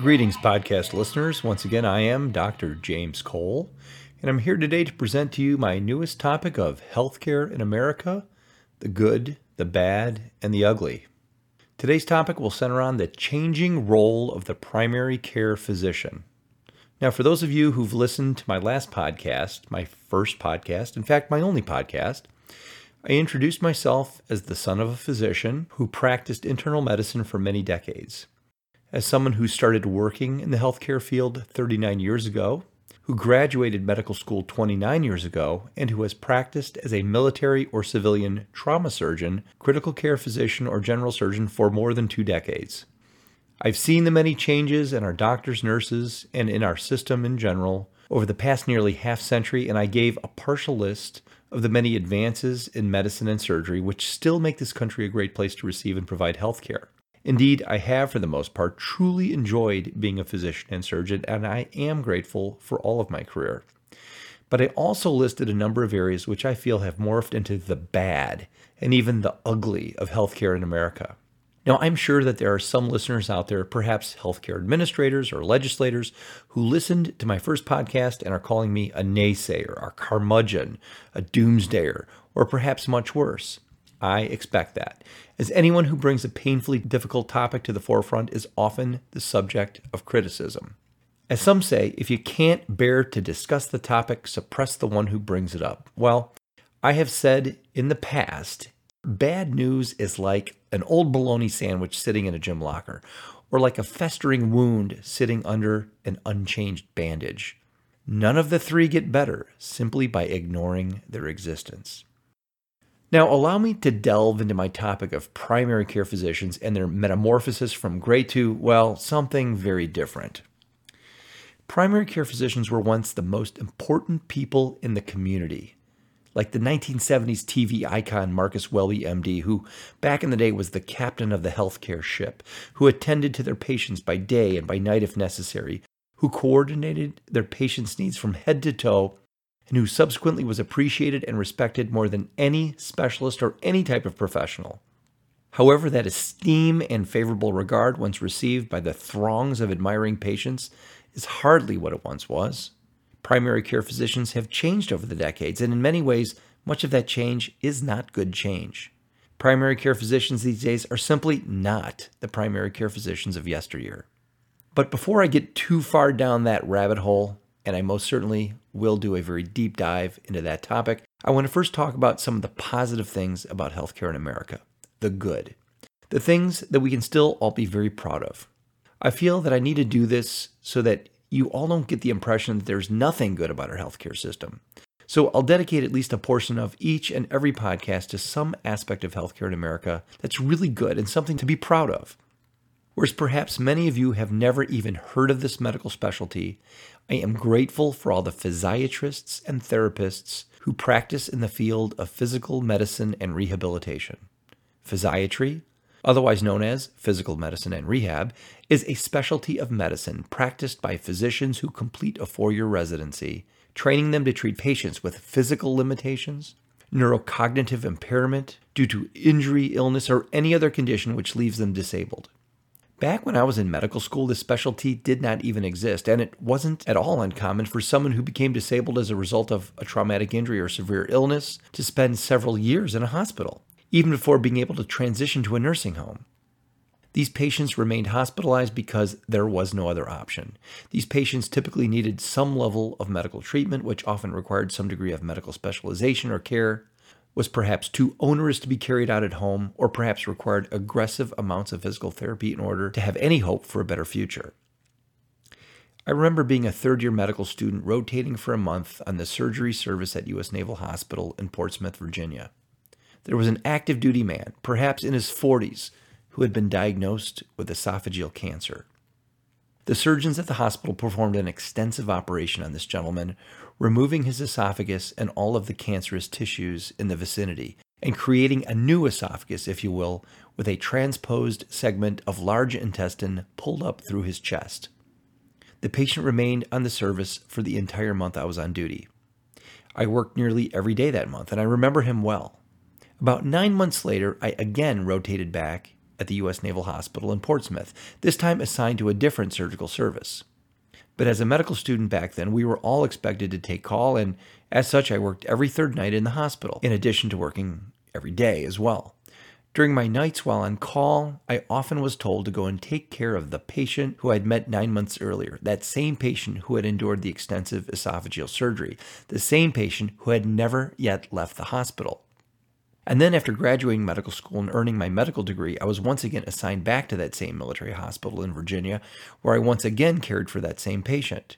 Greetings, podcast listeners. Once again, I am Dr. James Cole, and I'm here today to present to you my newest topic of healthcare in America the good, the bad, and the ugly. Today's topic will center on the changing role of the primary care physician. Now, for those of you who've listened to my last podcast, my first podcast, in fact, my only podcast, I introduced myself as the son of a physician who practiced internal medicine for many decades. As someone who started working in the healthcare field 39 years ago, who graduated medical school 29 years ago, and who has practiced as a military or civilian trauma surgeon, critical care physician, or general surgeon for more than two decades. I've seen the many changes in our doctors, nurses, and in our system in general over the past nearly half century, and I gave a partial list of the many advances in medicine and surgery which still make this country a great place to receive and provide health care. Indeed, I have, for the most part, truly enjoyed being a physician and surgeon, and I am grateful for all of my career. But I also listed a number of areas which I feel have morphed into the bad and even the ugly of healthcare in America. Now, I'm sure that there are some listeners out there, perhaps healthcare administrators or legislators, who listened to my first podcast and are calling me a naysayer, a curmudgeon, a doomsdayer, or perhaps much worse. I expect that, as anyone who brings a painfully difficult topic to the forefront is often the subject of criticism. As some say, if you can't bear to discuss the topic, suppress the one who brings it up. Well, I have said in the past, bad news is like an old bologna sandwich sitting in a gym locker, or like a festering wound sitting under an unchanged bandage. None of the three get better simply by ignoring their existence. Now, allow me to delve into my topic of primary care physicians and their metamorphosis from great to, well, something very different. Primary care physicians were once the most important people in the community, like the 1970s TV icon Marcus Welby, MD, who back in the day was the captain of the healthcare ship, who attended to their patients by day and by night if necessary, who coordinated their patients' needs from head to toe and who subsequently was appreciated and respected more than any specialist or any type of professional. However, that esteem and favorable regard once received by the throngs of admiring patients is hardly what it once was. Primary care physicians have changed over the decades, and in many ways, much of that change is not good change. Primary care physicians these days are simply not the primary care physicians of yesteryear. But before I get too far down that rabbit hole, and I most certainly will do a very deep dive into that topic. I want to first talk about some of the positive things about healthcare in America, the good, the things that we can still all be very proud of. I feel that I need to do this so that you all don't get the impression that there's nothing good about our healthcare system. So I'll dedicate at least a portion of each and every podcast to some aspect of healthcare in America that's really good and something to be proud of. Whereas perhaps many of you have never even heard of this medical specialty, I am grateful for all the physiatrists and therapists who practice in the field of physical medicine and rehabilitation. Physiatry, otherwise known as physical medicine and rehab, is a specialty of medicine practiced by physicians who complete a four year residency, training them to treat patients with physical limitations, neurocognitive impairment due to injury, illness, or any other condition which leaves them disabled. Back when I was in medical school, this specialty did not even exist, and it wasn't at all uncommon for someone who became disabled as a result of a traumatic injury or severe illness to spend several years in a hospital, even before being able to transition to a nursing home. These patients remained hospitalized because there was no other option. These patients typically needed some level of medical treatment, which often required some degree of medical specialization or care, was perhaps too onerous to be carried out at home, or perhaps required aggressive amounts of physical therapy in order to have any hope for a better future. I remember being a third year medical student rotating for a month on the surgery service at U.S. Naval Hospital in Portsmouth, Virginia. There was an active duty man, perhaps in his 40s, who had been diagnosed with esophageal cancer. The surgeons at the hospital performed an extensive operation on this gentleman, removing his esophagus and all of the cancerous tissues in the vicinity, and creating a new esophagus, if you will, with a transposed segment of large intestine pulled up through his chest. The patient remained on the service for the entire month I was on duty. I worked nearly every day that month, and I remember him well. About nine months later, I again rotated back at the U.S. Naval Hospital in Portsmouth, this time assigned to a different surgical service. But as a medical student back then, we were all expected to take call, and as such, I worked every third night in the hospital, in addition to working every day as well. During my nights while on call, I often was told to go and take care of the patient who I'd met nine months earlier, that same patient who had endured the extensive esophageal surgery, the same patient who had never yet left the hospital. And then, after graduating medical school and earning my medical degree, I was once again assigned back to that same military hospital in Virginia, where I once again cared for that same patient.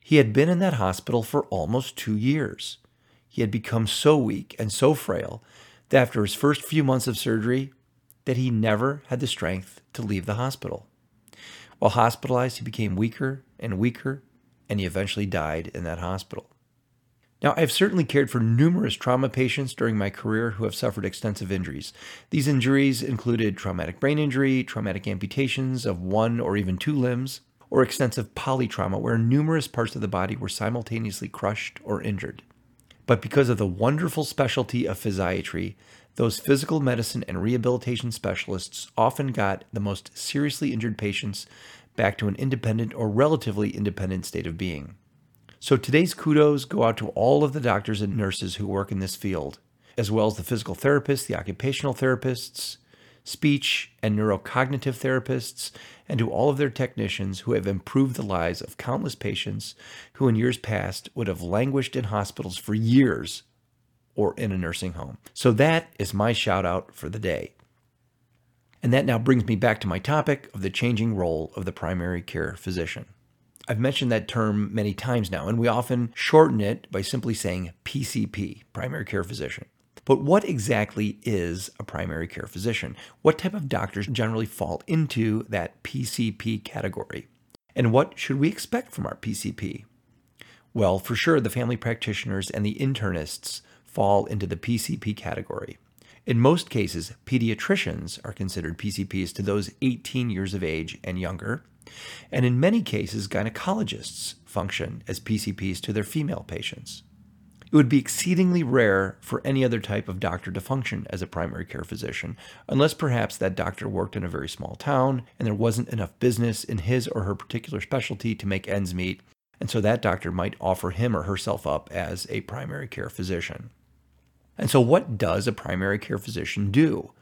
He had been in that hospital for almost two years. He had become so weak and so frail that after his first few months of surgery, that he never had the strength to leave the hospital. While hospitalized, he became weaker and weaker, and he eventually died in that hospital. Now, I've certainly cared for numerous trauma patients during my career who have suffered extensive injuries. These injuries included traumatic brain injury, traumatic amputations of one or even two limbs, or extensive polytrauma where numerous parts of the body were simultaneously crushed or injured. But because of the wonderful specialty of physiatry, those physical medicine and rehabilitation specialists often got the most seriously injured patients back to an independent or relatively independent state of being. So today's kudos go out to all of the doctors and nurses who work in this field, as well as the physical therapists, the occupational therapists, speech and neurocognitive therapists, and to all of their technicians who have improved the lives of countless patients who in years past would have languished in hospitals for years or in a nursing home. So that is my shout out for the day. And that now brings me back to my topic of the changing role of the primary care physician. I've mentioned that term many times now, and we often shorten it by simply saying PCP, primary care physician. But what exactly is a primary care physician? What type of doctors generally fall into that PCP category? And what should we expect from our PCP? Well, for sure, the family practitioners and the internists fall into the PCP category. In most cases, pediatricians are considered PCPs to those 18 years of age and younger, and in many cases, gynecologists function as PCPs to their female patients. It would be exceedingly rare for any other type of doctor to function as a primary care physician, unless perhaps that doctor worked in a very small town and there wasn't enough business in his or her particular specialty to make ends meet, and so that doctor might offer him or herself up as a primary care physician. And so, what does a primary care physician do?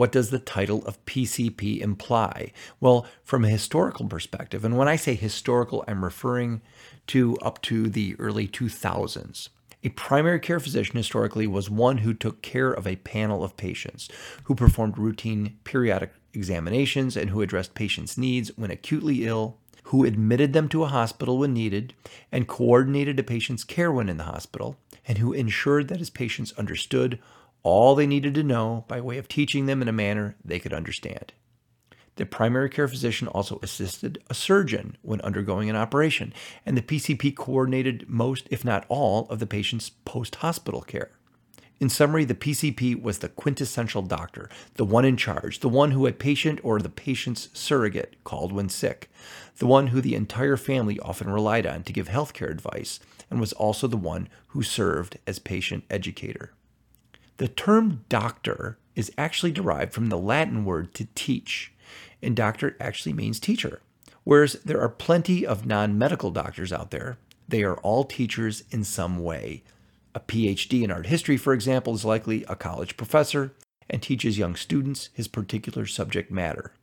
What does the title of PCP imply? Well, from a historical perspective, and when I say historical, I'm referring to up to the early 2000s. A primary care physician historically was one who took care of a panel of patients, who performed routine periodic examinations, and who addressed patients' needs when acutely ill, who admitted them to a hospital when needed, and coordinated a patient's care when in the hospital, and who ensured that his patients understood all they needed to know by way of teaching them in a manner they could understand. The primary care physician also assisted a surgeon when undergoing an operation, and the PCP coordinated most, if not all, of the patient's post hospital care. In summary, the PCP was the quintessential doctor, the one in charge, the one who a patient or the patient's surrogate called when sick, the one who the entire family often relied on to give healthcare advice, and was also the one who served as patient educator. The term doctor is actually derived from the Latin word to teach, and doctor actually means teacher. Whereas there are plenty of non medical doctors out there, they are all teachers in some way. A PhD in art history, for example, is likely a college professor and teaches young students his particular subject matter.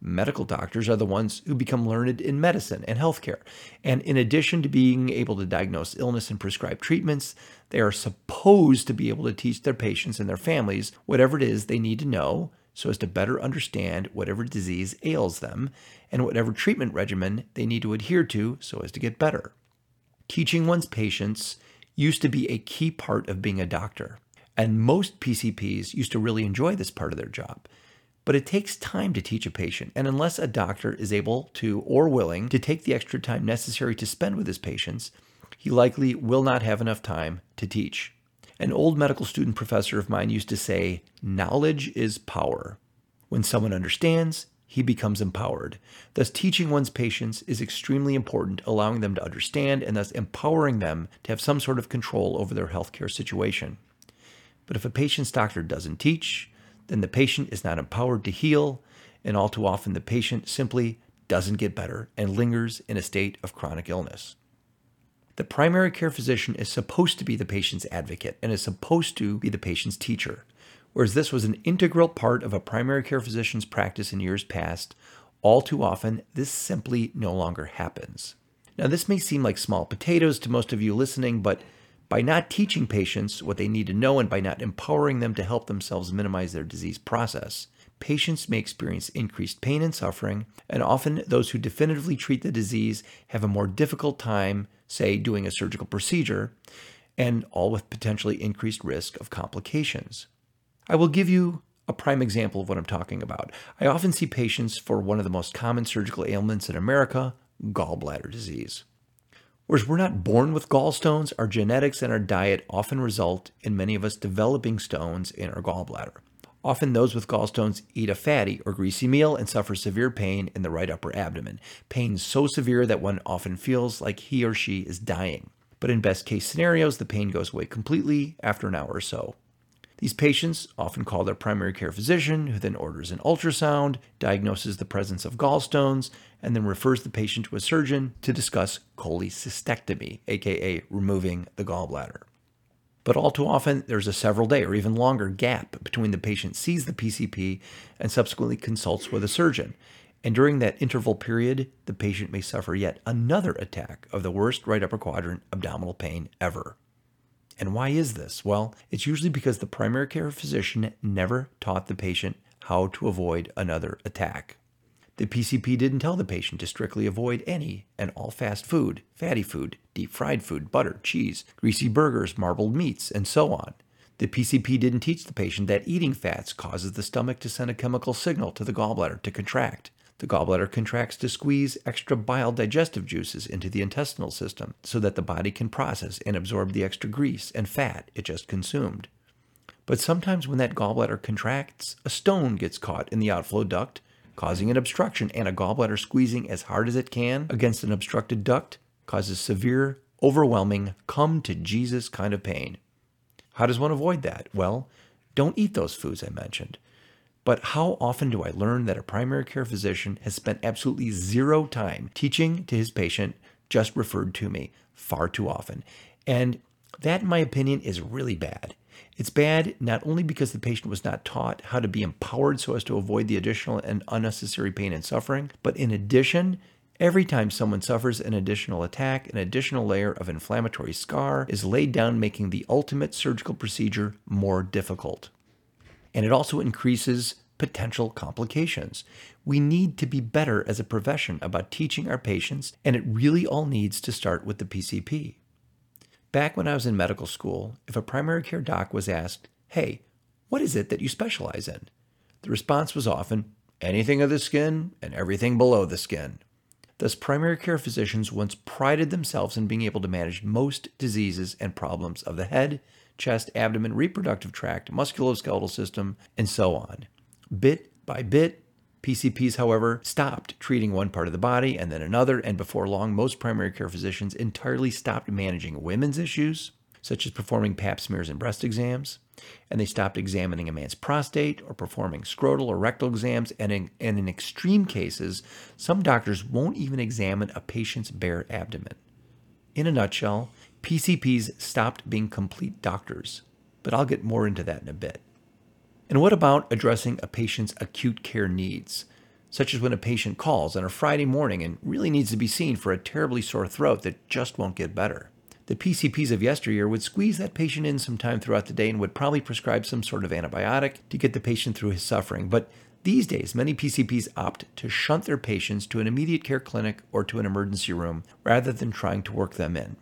Medical doctors are the ones who become learned in medicine and healthcare. And in addition to being able to diagnose illness and prescribe treatments, they are supposed to be able to teach their patients and their families whatever it is they need to know so as to better understand whatever disease ails them and whatever treatment regimen they need to adhere to so as to get better. Teaching one's patients used to be a key part of being a doctor, and most PCPs used to really enjoy this part of their job. But it takes time to teach a patient, and unless a doctor is able to or willing to take the extra time necessary to spend with his patients, he likely will not have enough time to teach. An old medical student professor of mine used to say, Knowledge is power. When someone understands, he becomes empowered. Thus, teaching one's patients is extremely important, allowing them to understand and thus empowering them to have some sort of control over their healthcare situation. But if a patient's doctor doesn't teach, then the patient is not empowered to heal, and all too often the patient simply doesn't get better and lingers in a state of chronic illness. The primary care physician is supposed to be the patient's advocate and is supposed to be the patient's teacher. Whereas this was an integral part of a primary care physician's practice in years past, all too often this simply no longer happens. Now, this may seem like small potatoes to most of you listening, but by not teaching patients what they need to know and by not empowering them to help themselves minimize their disease process, patients may experience increased pain and suffering, and often those who definitively treat the disease have a more difficult time, say, doing a surgical procedure, and all with potentially increased risk of complications. I will give you a prime example of what I'm talking about. I often see patients for one of the most common surgical ailments in America, gallbladder disease. Whereas we're not born with gallstones, our genetics and our diet often result in many of us developing stones in our gallbladder. Often those with gallstones eat a fatty or greasy meal and suffer severe pain in the right upper abdomen. Pain so severe that one often feels like he or she is dying. But in best case scenarios, the pain goes away completely after an hour or so. These patients often call their primary care physician, who then orders an ultrasound, diagnoses the presence of gallstones, and then refers the patient to a surgeon to discuss cholecystectomy, aka removing the gallbladder. But all too often, there's a several day or even longer gap between the patient sees the PCP and subsequently consults with a surgeon. And during that interval period, the patient may suffer yet another attack of the worst right upper quadrant abdominal pain ever. And why is this? Well, it's usually because the primary care physician never taught the patient how to avoid another attack. The PCP didn't tell the patient to strictly avoid any and all fast food, fatty food, deep fried food, butter, cheese, greasy burgers, marbled meats, and so on. The PCP didn't teach the patient that eating fats causes the stomach to send a chemical signal to the gallbladder to contract. The gallbladder contracts to squeeze extra bile digestive juices into the intestinal system so that the body can process and absorb the extra grease and fat it just consumed. But sometimes when that gallbladder contracts, a stone gets caught in the outflow duct, causing an obstruction, and a gallbladder squeezing as hard as it can against an obstructed duct causes severe, overwhelming, come to Jesus kind of pain. How does one avoid that? Well, don't eat those foods I mentioned. But how often do I learn that a primary care physician has spent absolutely zero time teaching to his patient, just referred to me far too often? And that, in my opinion, is really bad. It's bad not only because the patient was not taught how to be empowered so as to avoid the additional and unnecessary pain and suffering, but in addition, every time someone suffers an additional attack, an additional layer of inflammatory scar is laid down, making the ultimate surgical procedure more difficult and it also increases potential complications. We need to be better as a profession about teaching our patients, and it really all needs to start with the PCP. Back when I was in medical school, if a primary care doc was asked, Hey, what is it that you specialize in? The response was often, anything of the skin and everything below the skin. Thus, primary care physicians once prided themselves in being able to manage most diseases and problems of the head, chest, abdomen, reproductive tract, musculoskeletal system, and so on. Bit by bit, PCPs, however, stopped treating one part of the body and then another, and before long, most primary care physicians entirely stopped managing women's issues, such as performing pap smears and breast exams, and they stopped examining a man's prostate or performing scrotal or rectal exams, and in, and in extreme cases, some doctors won't even examine a patient's bare abdomen. In a nutshell, PCPs stopped being complete doctors, but I'll get more into that in a bit. And what about addressing a patient's acute care needs, such as when a patient calls on a Friday morning and really needs to be seen for a terribly sore throat that just won't get better? The PCPs of yesteryear would squeeze that patient in sometime throughout the day and would probably prescribe some sort of antibiotic to get the patient through his suffering. But these days, many PCPs opt to shunt their patients to an immediate care clinic or to an emergency room rather than trying to work them in.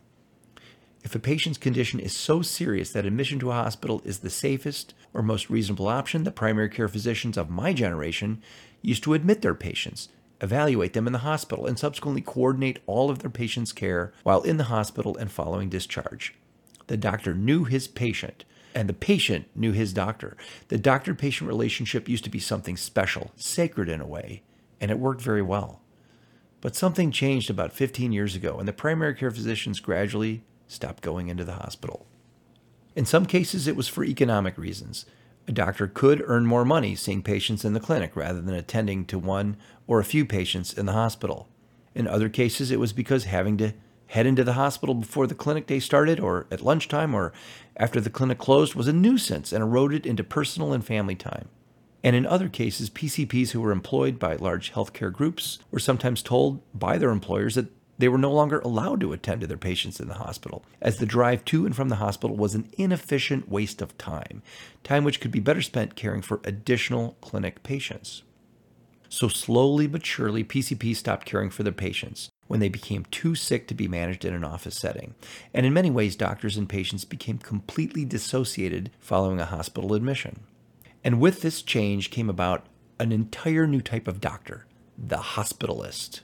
If a patient's condition is so serious that admission to a hospital is the safest or most reasonable option, the primary care physicians of my generation used to admit their patients, evaluate them in the hospital, and subsequently coordinate all of their patients' care while in the hospital and following discharge. The doctor knew his patient, and the patient knew his doctor. The doctor patient relationship used to be something special, sacred in a way, and it worked very well. But something changed about 15 years ago, and the primary care physicians gradually stopped going into the hospital. In some cases, it was for economic reasons. A doctor could earn more money seeing patients in the clinic rather than attending to one or a few patients in the hospital. In other cases, it was because having to head into the hospital before the clinic day started or at lunchtime or after the clinic closed was a nuisance and eroded into personal and family time. And in other cases, PCPs who were employed by large healthcare groups were sometimes told by their employers that they were no longer allowed to attend to their patients in the hospital, as the drive to and from the hospital was an inefficient waste of time, time which could be better spent caring for additional clinic patients. So, slowly but surely, PCPs stopped caring for their patients when they became too sick to be managed in an office setting. And in many ways, doctors and patients became completely dissociated following a hospital admission. And with this change came about an entire new type of doctor, the hospitalist.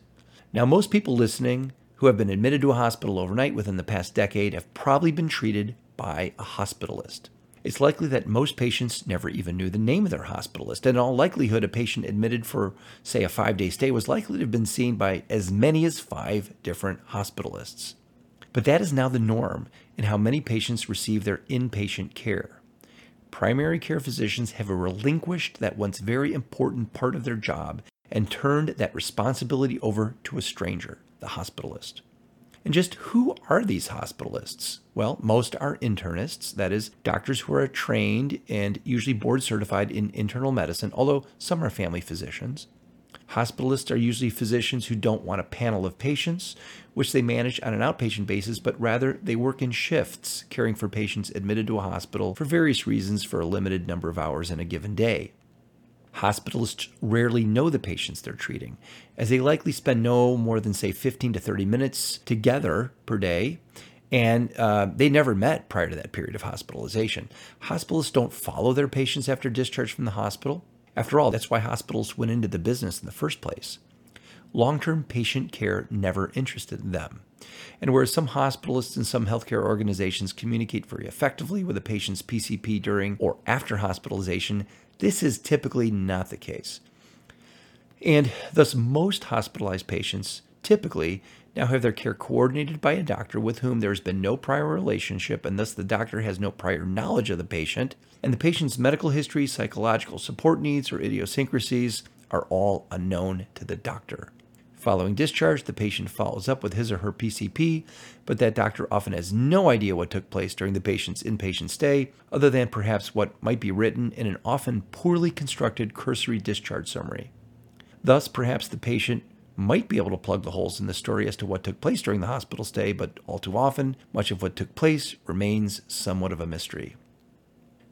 Now, most people listening who have been admitted to a hospital overnight within the past decade have probably been treated by a hospitalist. It's likely that most patients never even knew the name of their hospitalist, and in all likelihood, a patient admitted for, say, a five day stay was likely to have been seen by as many as five different hospitalists. But that is now the norm in how many patients receive their inpatient care. Primary care physicians have relinquished that once very important part of their job and turned that responsibility over to a stranger, the hospitalist. And just who are these hospitalists? Well, most are internists, that is, doctors who are trained and usually board certified in internal medicine, although some are family physicians. Hospitalists are usually physicians who don't want a panel of patients, which they manage on an outpatient basis, but rather they work in shifts, caring for patients admitted to a hospital for various reasons for a limited number of hours in a given day. Hospitalists rarely know the patients they're treating, as they likely spend no more than, say, 15 to 30 minutes together per day, and uh, they never met prior to that period of hospitalization. Hospitalists don't follow their patients after discharge from the hospital. After all, that's why hospitals went into the business in the first place. Long term patient care never interested them. And whereas some hospitalists and some healthcare organizations communicate very effectively with a patient's PCP during or after hospitalization, this is typically not the case. And thus, most hospitalized patients typically now have their care coordinated by a doctor with whom there has been no prior relationship, and thus the doctor has no prior knowledge of the patient, and the patient's medical history, psychological support needs, or idiosyncrasies are all unknown to the doctor. Following discharge, the patient follows up with his or her PCP, but that doctor often has no idea what took place during the patient's inpatient stay, other than perhaps what might be written in an often poorly constructed cursory discharge summary. Thus, perhaps the patient might be able to plug the holes in the story as to what took place during the hospital stay, but all too often, much of what took place remains somewhat of a mystery.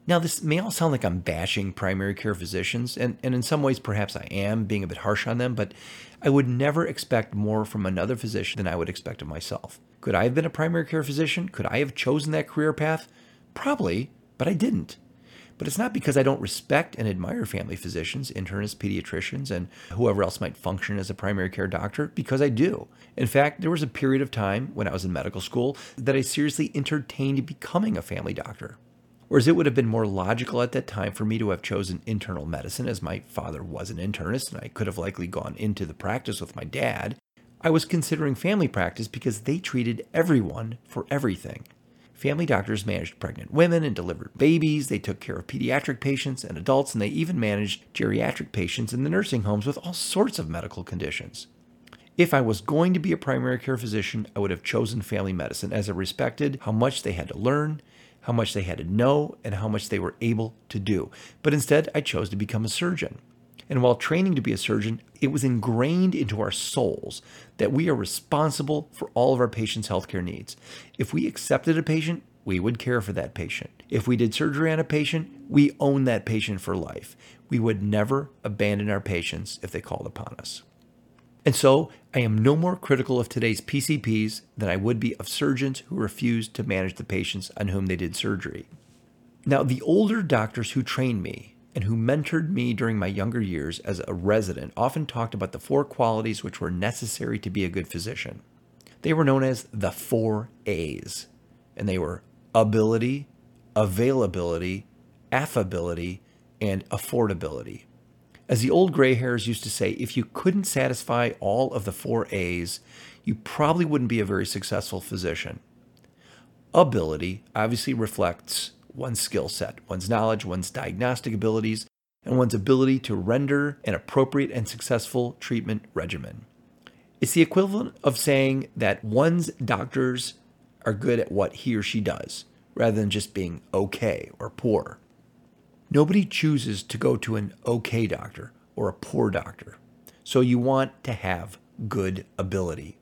Now, this may all sound like I'm bashing primary care physicians, and, and in some ways, perhaps I am being a bit harsh on them, but I would never expect more from another physician than I would expect of myself. Could I have been a primary care physician? Could I have chosen that career path? Probably, but I didn't. But it's not because I don't respect and admire family physicians, internists, pediatricians, and whoever else might function as a primary care doctor, because I do. In fact, there was a period of time when I was in medical school that I seriously entertained becoming a family doctor. Whereas it would have been more logical at that time for me to have chosen internal medicine, as my father was an internist and I could have likely gone into the practice with my dad. I was considering family practice because they treated everyone for everything. Family doctors managed pregnant women and delivered babies. They took care of pediatric patients and adults, and they even managed geriatric patients in the nursing homes with all sorts of medical conditions. If I was going to be a primary care physician, I would have chosen family medicine as I respected how much they had to learn how much they had to know, and how much they were able to do. But instead, I chose to become a surgeon. And while training to be a surgeon, it was ingrained into our souls that we are responsible for all of our patients' healthcare needs. If we accepted a patient, we would care for that patient. If we did surgery on a patient, we own that patient for life. We would never abandon our patients if they called upon us. And so I am no more critical of today's PCPs than I would be of surgeons who refused to manage the patients on whom they did surgery. Now, the older doctors who trained me and who mentored me during my younger years as a resident often talked about the four qualities which were necessary to be a good physician. They were known as the four A's, and they were ability, availability, affability, and affordability. As the old gray hairs used to say, if you couldn't satisfy all of the four A's, you probably wouldn't be a very successful physician. Ability obviously reflects one's skill set, one's knowledge, one's diagnostic abilities, and one's ability to render an appropriate and successful treatment regimen. It's the equivalent of saying that one's doctors are good at what he or she does, rather than just being okay or poor. Nobody chooses to go to an okay doctor or a poor doctor. So you want to have good ability.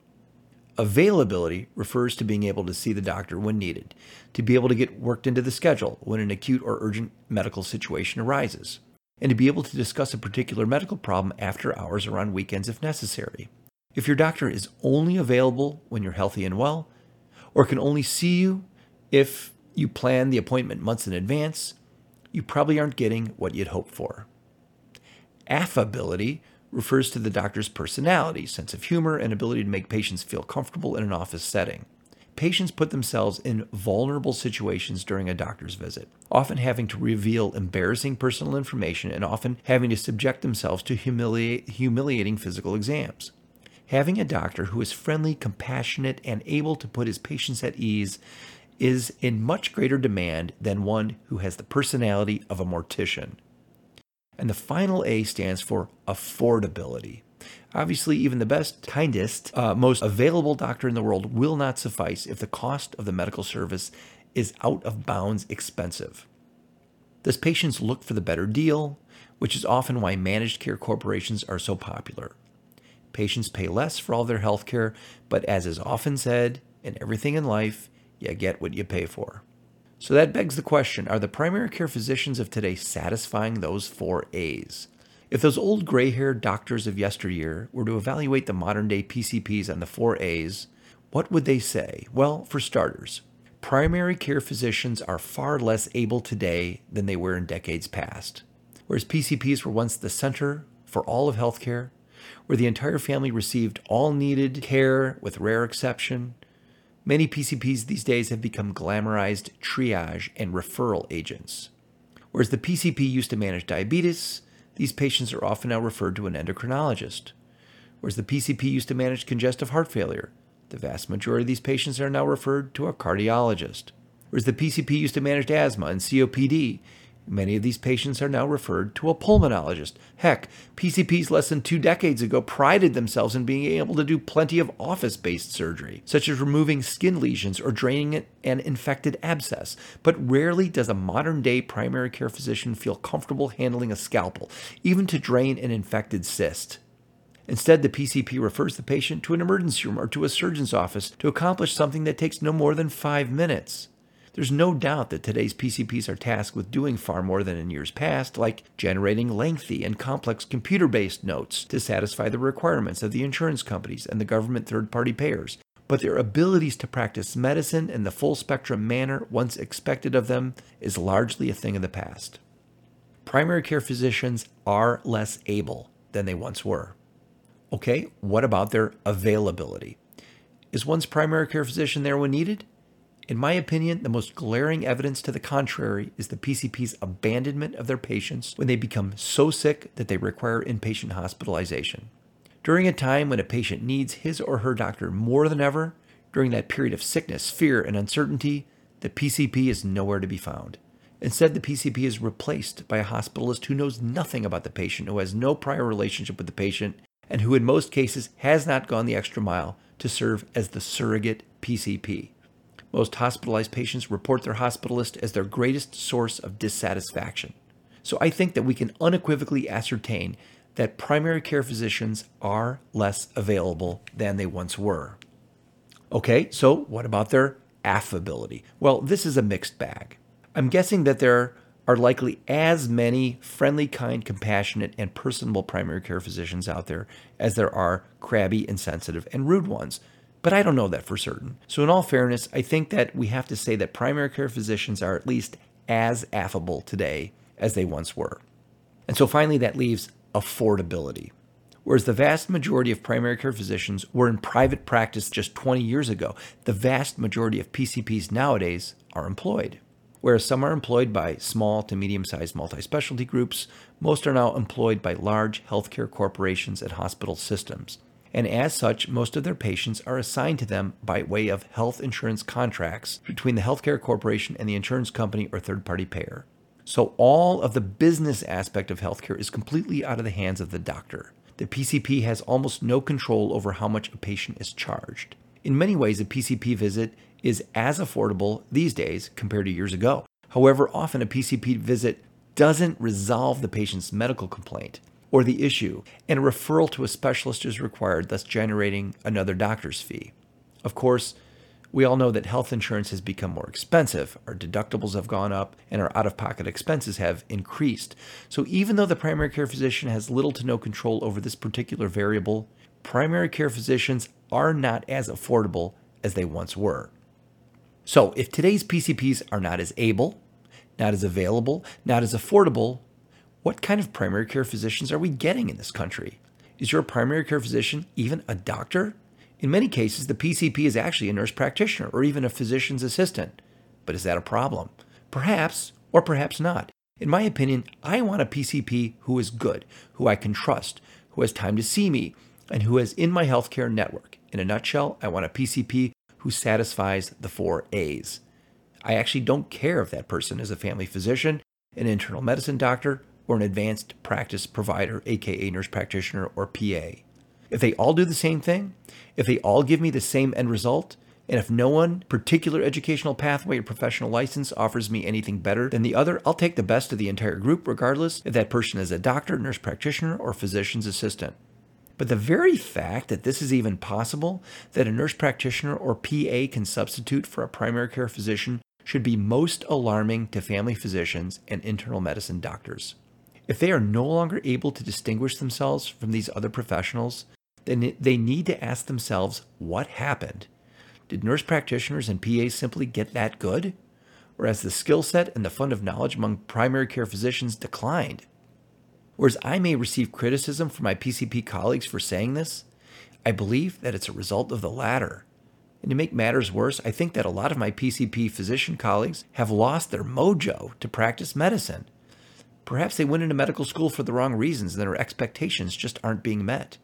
Availability refers to being able to see the doctor when needed, to be able to get worked into the schedule when an acute or urgent medical situation arises, and to be able to discuss a particular medical problem after hours or on weekends if necessary. If your doctor is only available when you're healthy and well, or can only see you if you plan the appointment months in advance, you probably aren't getting what you'd hoped for. Affability refers to the doctor's personality, sense of humor, and ability to make patients feel comfortable in an office setting. Patients put themselves in vulnerable situations during a doctor's visit, often having to reveal embarrassing personal information and often having to subject themselves to humili- humiliating physical exams. Having a doctor who is friendly, compassionate, and able to put his patients at ease is in much greater demand than one who has the personality of a mortician. And the final A stands for affordability. Obviously, even the best, kindest, uh, most available doctor in the world will not suffice if the cost of the medical service is out of bounds expensive. Thus, patients look for the better deal, which is often why managed care corporations are so popular. Patients pay less for all their health care, but as is often said, in everything in life, you get what you pay for. So that begs the question are the primary care physicians of today satisfying those four A's? If those old gray haired doctors of yesteryear were to evaluate the modern day PCPs on the four A's, what would they say? Well, for starters, primary care physicians are far less able today than they were in decades past. Whereas PCPs were once the center for all of healthcare, where the entire family received all needed care with rare exception, Many PCPs these days have become glamorized triage and referral agents. Whereas the PCP used to manage diabetes, these patients are often now referred to an endocrinologist. Whereas the PCP used to manage congestive heart failure, the vast majority of these patients are now referred to a cardiologist. Whereas the PCP used to manage asthma and COPD, Many of these patients are now referred to a pulmonologist. Heck, PCPs less than two decades ago prided themselves in being able to do plenty of office based surgery, such as removing skin lesions or draining an infected abscess. But rarely does a modern day primary care physician feel comfortable handling a scalpel, even to drain an infected cyst. Instead, the PCP refers the patient to an emergency room or to a surgeon's office to accomplish something that takes no more than five minutes. There's no doubt that today's PCPs are tasked with doing far more than in years past, like generating lengthy and complex computer based notes to satisfy the requirements of the insurance companies and the government third party payers. But their abilities to practice medicine in the full spectrum manner once expected of them is largely a thing of the past. Primary care physicians are less able than they once were. Okay, what about their availability? Is one's primary care physician there when needed? In my opinion, the most glaring evidence to the contrary is the PCP's abandonment of their patients when they become so sick that they require inpatient hospitalization. During a time when a patient needs his or her doctor more than ever, during that period of sickness, fear, and uncertainty, the PCP is nowhere to be found. Instead, the PCP is replaced by a hospitalist who knows nothing about the patient, who has no prior relationship with the patient, and who in most cases has not gone the extra mile to serve as the surrogate PCP. Most hospitalized patients report their hospitalist as their greatest source of dissatisfaction. So I think that we can unequivocally ascertain that primary care physicians are less available than they once were. Okay, so what about their affability? Well, this is a mixed bag. I'm guessing that there are likely as many friendly, kind, compassionate, and personable primary care physicians out there as there are crabby, insensitive, and rude ones. But I don't know that for certain. So, in all fairness, I think that we have to say that primary care physicians are at least as affable today as they once were. And so, finally, that leaves affordability. Whereas the vast majority of primary care physicians were in private practice just 20 years ago, the vast majority of PCPs nowadays are employed. Whereas some are employed by small to medium sized multi specialty groups, most are now employed by large healthcare corporations and hospital systems. And as such, most of their patients are assigned to them by way of health insurance contracts between the healthcare corporation and the insurance company or third party payer. So, all of the business aspect of healthcare is completely out of the hands of the doctor. The PCP has almost no control over how much a patient is charged. In many ways, a PCP visit is as affordable these days compared to years ago. However, often a PCP visit doesn't resolve the patient's medical complaint or the issue, and a referral to a specialist is required, thus generating another doctor's fee. Of course, we all know that health insurance has become more expensive. Our deductibles have gone up and our out of pocket expenses have increased. So, even though the primary care physician has little to no control over this particular variable, primary care physicians are not as affordable as they once were. So, if today's PCPs are not as able, not as available, not as affordable, what kind of primary care physicians are we getting in this country? Is your primary care physician even a doctor? In many cases, the PCP is actually a nurse practitioner or even a physician's assistant. But is that a problem? Perhaps, or perhaps not. In my opinion, I want a PCP who is good, who I can trust, who has time to see me, and who is in my healthcare network. In a nutshell, I want a PCP who satisfies the four A's. I actually don't care if that person is a family physician, an internal medicine doctor, or an advanced practice provider, aka nurse practitioner or PA. If they all do the same thing, if they all give me the same end result, and if no one particular educational pathway or professional license offers me anything better than the other, I'll take the best of the entire group, regardless if that person is a doctor, nurse practitioner, or physician's assistant. But the very fact that this is even possible, that a nurse practitioner or PA can substitute for a primary care physician, should be most alarming to family physicians and internal medicine doctors. If they are no longer able to distinguish themselves from these other professionals, then they need to ask themselves what happened. Did nurse practitioners and PAs simply get that good? Or has the skill set and the fund of knowledge among primary care physicians declined? Whereas I may receive criticism from my PCP colleagues for saying this, I believe that it's a result of the latter. And to make matters worse, I think that a lot of my PCP physician colleagues have lost their mojo to practice medicine. Perhaps they went into medical school for the wrong reasons and their expectations just aren't being met.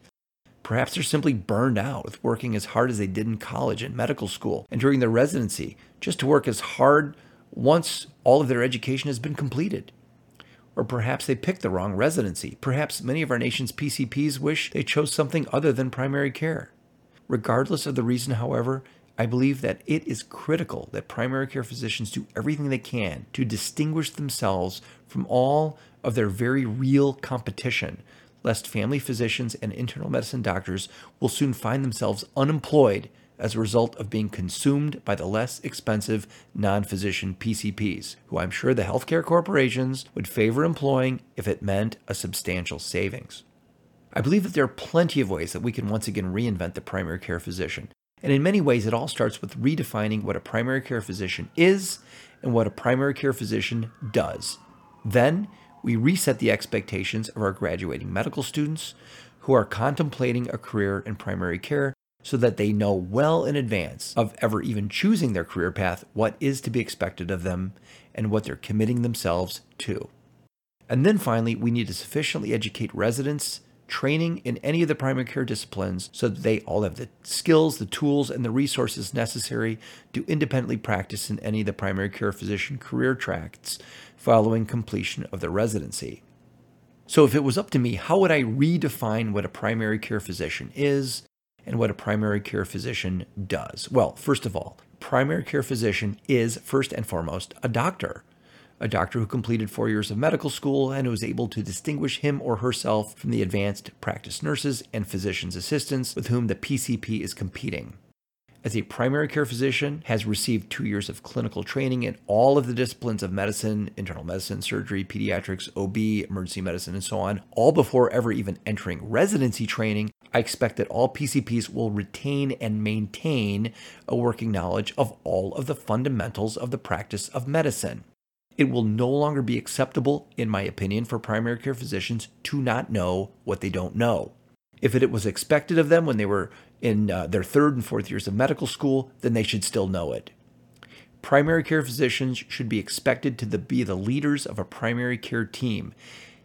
Perhaps they're simply burned out with working as hard as they did in college and medical school and during their residency, just to work as hard once all of their education has been completed. Or perhaps they picked the wrong residency. Perhaps many of our nation's PCPs wish they chose something other than primary care. Regardless of the reason, however, I believe that it is critical that primary care physicians do everything they can to distinguish themselves from all of their very real competition, lest family physicians and internal medicine doctors will soon find themselves unemployed as a result of being consumed by the less expensive non physician PCPs, who I'm sure the healthcare corporations would favor employing if it meant a substantial savings. I believe that there are plenty of ways that we can once again reinvent the primary care physician. And in many ways, it all starts with redefining what a primary care physician is and what a primary care physician does. Then we reset the expectations of our graduating medical students who are contemplating a career in primary care so that they know well in advance of ever even choosing their career path what is to be expected of them and what they're committing themselves to. And then finally, we need to sufficiently educate residents training in any of the primary care disciplines so that they all have the skills, the tools, and the resources necessary to independently practice in any of the primary care physician career tracts following completion of their residency. So, if it was up to me, how would I redefine what a primary care physician is and what a primary care physician does? Well, first of all, primary care physician is first and foremost a doctor a doctor who completed four years of medical school and who was able to distinguish him or herself from the advanced practice nurses and physician's assistants with whom the PCP is competing. As a primary care physician, has received two years of clinical training in all of the disciplines of medicine, internal medicine, surgery, pediatrics, OB, emergency medicine, and so on, all before ever even entering residency training, I expect that all PCPs will retain and maintain a working knowledge of all of the fundamentals of the practice of medicine. It will no longer be acceptable, in my opinion, for primary care physicians to not know what they don't know. If it was expected of them when they were in uh, their third and fourth years of medical school, then they should still know it. Primary care physicians should be expected to the, be the leaders of a primary care team,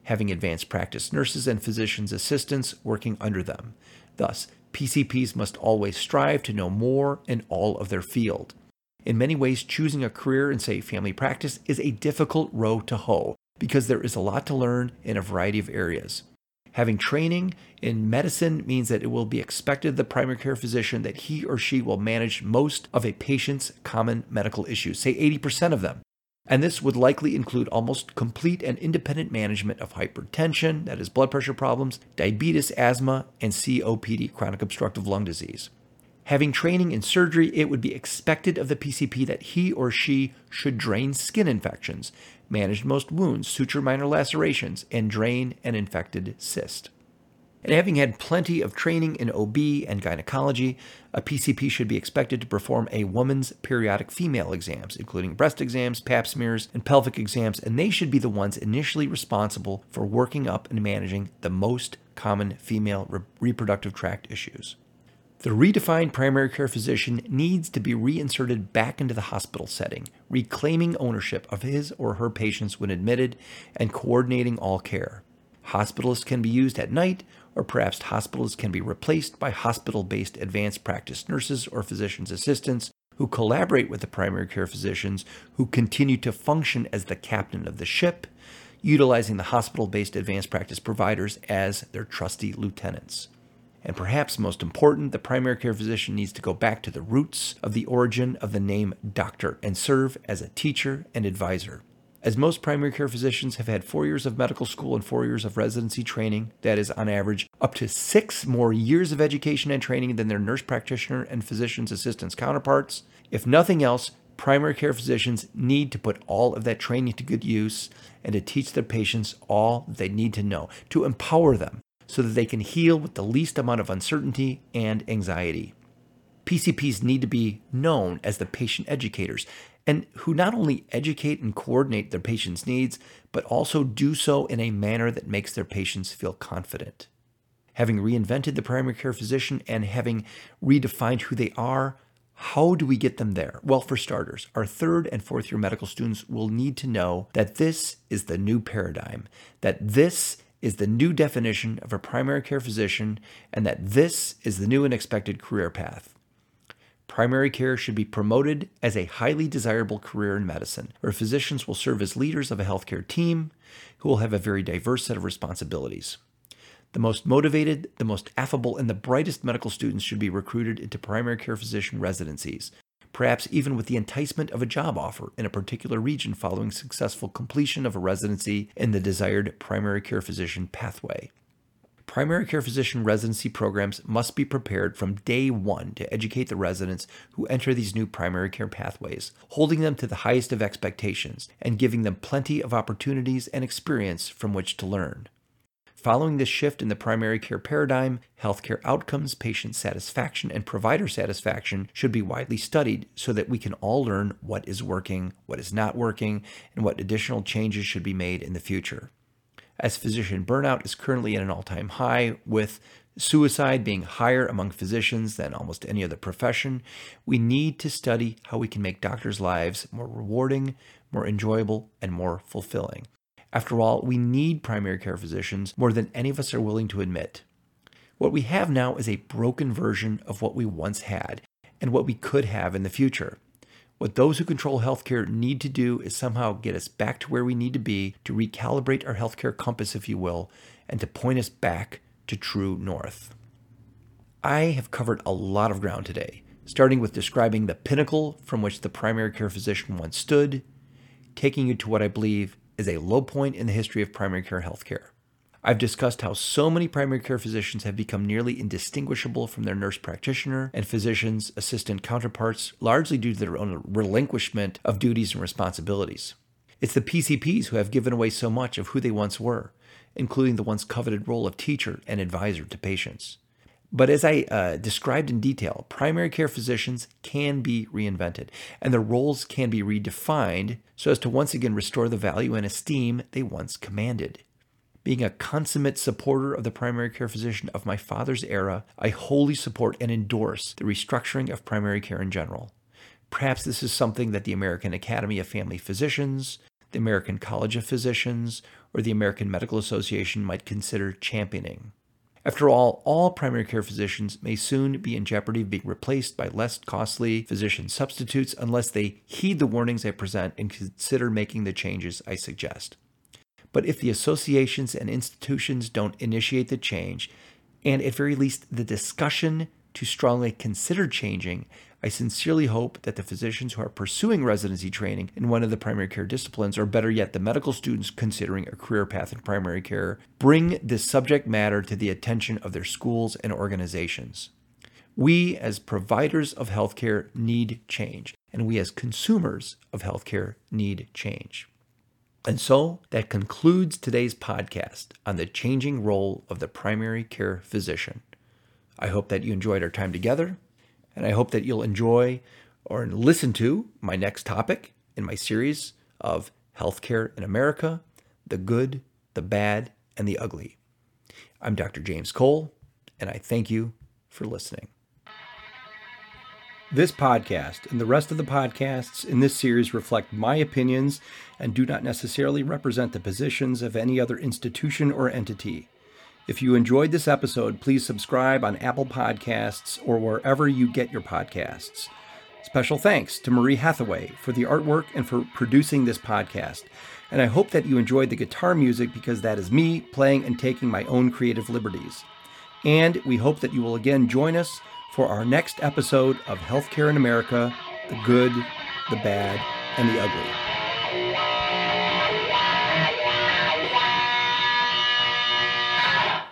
having advanced practice nurses and physicians' assistants working under them. Thus, PCPs must always strive to know more in all of their field. In many ways, choosing a career in, say, family practice is a difficult row to hoe because there is a lot to learn in a variety of areas. Having training in medicine means that it will be expected the primary care physician that he or she will manage most of a patient's common medical issues, say 80% of them. And this would likely include almost complete and independent management of hypertension, that is, blood pressure problems, diabetes, asthma, and COPD, chronic obstructive lung disease. Having training in surgery, it would be expected of the PCP that he or she should drain skin infections, manage most wounds, suture minor lacerations, and drain an infected cyst. And having had plenty of training in OB and gynecology, a PCP should be expected to perform a woman's periodic female exams, including breast exams, pap smears, and pelvic exams, and they should be the ones initially responsible for working up and managing the most common female re- reproductive tract issues. The redefined primary care physician needs to be reinserted back into the hospital setting, reclaiming ownership of his or her patients when admitted and coordinating all care. Hospitalists can be used at night, or perhaps hospitalists can be replaced by hospital based advanced practice nurses or physician's assistants who collaborate with the primary care physicians who continue to function as the captain of the ship, utilizing the hospital based advanced practice providers as their trusty lieutenants. And perhaps most important, the primary care physician needs to go back to the roots of the origin of the name doctor and serve as a teacher and advisor. As most primary care physicians have had four years of medical school and four years of residency training, that is, on average, up to six more years of education and training than their nurse practitioner and physician's assistants counterparts, if nothing else, primary care physicians need to put all of that training to good use and to teach their patients all they need to know, to empower them so that they can heal with the least amount of uncertainty and anxiety. PCPs need to be known as the patient educators, and who not only educate and coordinate their patients' needs, but also do so in a manner that makes their patients feel confident. Having reinvented the primary care physician and having redefined who they are, how do we get them there? Well, for starters, our third and fourth year medical students will need to know that this is the new paradigm, that this is the new definition of a primary care physician, and that this is the new and expected career path. Primary care should be promoted as a highly desirable career in medicine, where physicians will serve as leaders of a healthcare team who will have a very diverse set of responsibilities. The most motivated, the most affable, and the brightest medical students should be recruited into primary care physician residencies, perhaps even with the enticement of a job offer in a particular region following successful completion of a residency in the desired primary care physician pathway. Primary care physician residency programs must be prepared from day one to educate the residents who enter these new primary care pathways, holding them to the highest of expectations and giving them plenty of opportunities and experience from which to learn. Following this shift in the primary care paradigm, healthcare outcomes, patient satisfaction, and provider satisfaction should be widely studied so that we can all learn what is working, what is not working, and what additional changes should be made in the future. As physician burnout is currently at an all time high, with suicide being higher among physicians than almost any other profession, we need to study how we can make doctors' lives more rewarding, more enjoyable, and more fulfilling. After all, we need primary care physicians more than any of us are willing to admit. What we have now is a broken version of what we once had and what we could have in the future. What those who control healthcare need to do is somehow get us back to where we need to be to recalibrate our healthcare compass, if you will, and to point us back to true north. I have covered a lot of ground today, starting with describing the pinnacle from which the primary care physician once stood, taking you to what I believe is a low point in the history of primary care healthcare. I've discussed how so many primary care physicians have become nearly indistinguishable from their nurse practitioner and physician's assistant counterparts, largely due to their own relinquishment of duties and responsibilities. It's the PCPs who have given away so much of who they once were, including the once coveted role of teacher and advisor to patients. But as I uh, described in detail, primary care physicians can be reinvented and their roles can be redefined so as to once again restore the value and esteem they once commanded. Being a consummate supporter of the primary care physician of my father's era, I wholly support and endorse the restructuring of primary care in general. Perhaps this is something that the American Academy of Family Physicians, the American College of Physicians, or the American Medical Association might consider championing. After all, all primary care physicians may soon be in jeopardy of being replaced by less costly physician substitutes unless they heed the warnings I present and consider making the changes I suggest. But if the associations and institutions don't initiate the change, and at very least the discussion to strongly consider changing, I sincerely hope that the physicians who are pursuing residency training in one of the primary care disciplines, or better yet, the medical students considering a career path in primary care, bring this subject matter to the attention of their schools and organizations. We, as providers of healthcare, need change, and we, as consumers of healthcare, need change. And so that concludes today's podcast on the changing role of the primary care physician. I hope that you enjoyed our time together and I hope that you'll enjoy or listen to my next topic in my series of Healthcare in America the good, the bad, and the ugly. I'm Dr. James Cole, and I thank you for listening. This podcast and the rest of the podcasts in this series reflect my opinions and do not necessarily represent the positions of any other institution or entity. If you enjoyed this episode, please subscribe on Apple Podcasts or wherever you get your podcasts. Special thanks to Marie Hathaway for the artwork and for producing this podcast. And I hope that you enjoyed the guitar music because that is me playing and taking my own creative liberties. And we hope that you will again join us for our next episode of Healthcare in America the Good, the Bad, and the Ugly.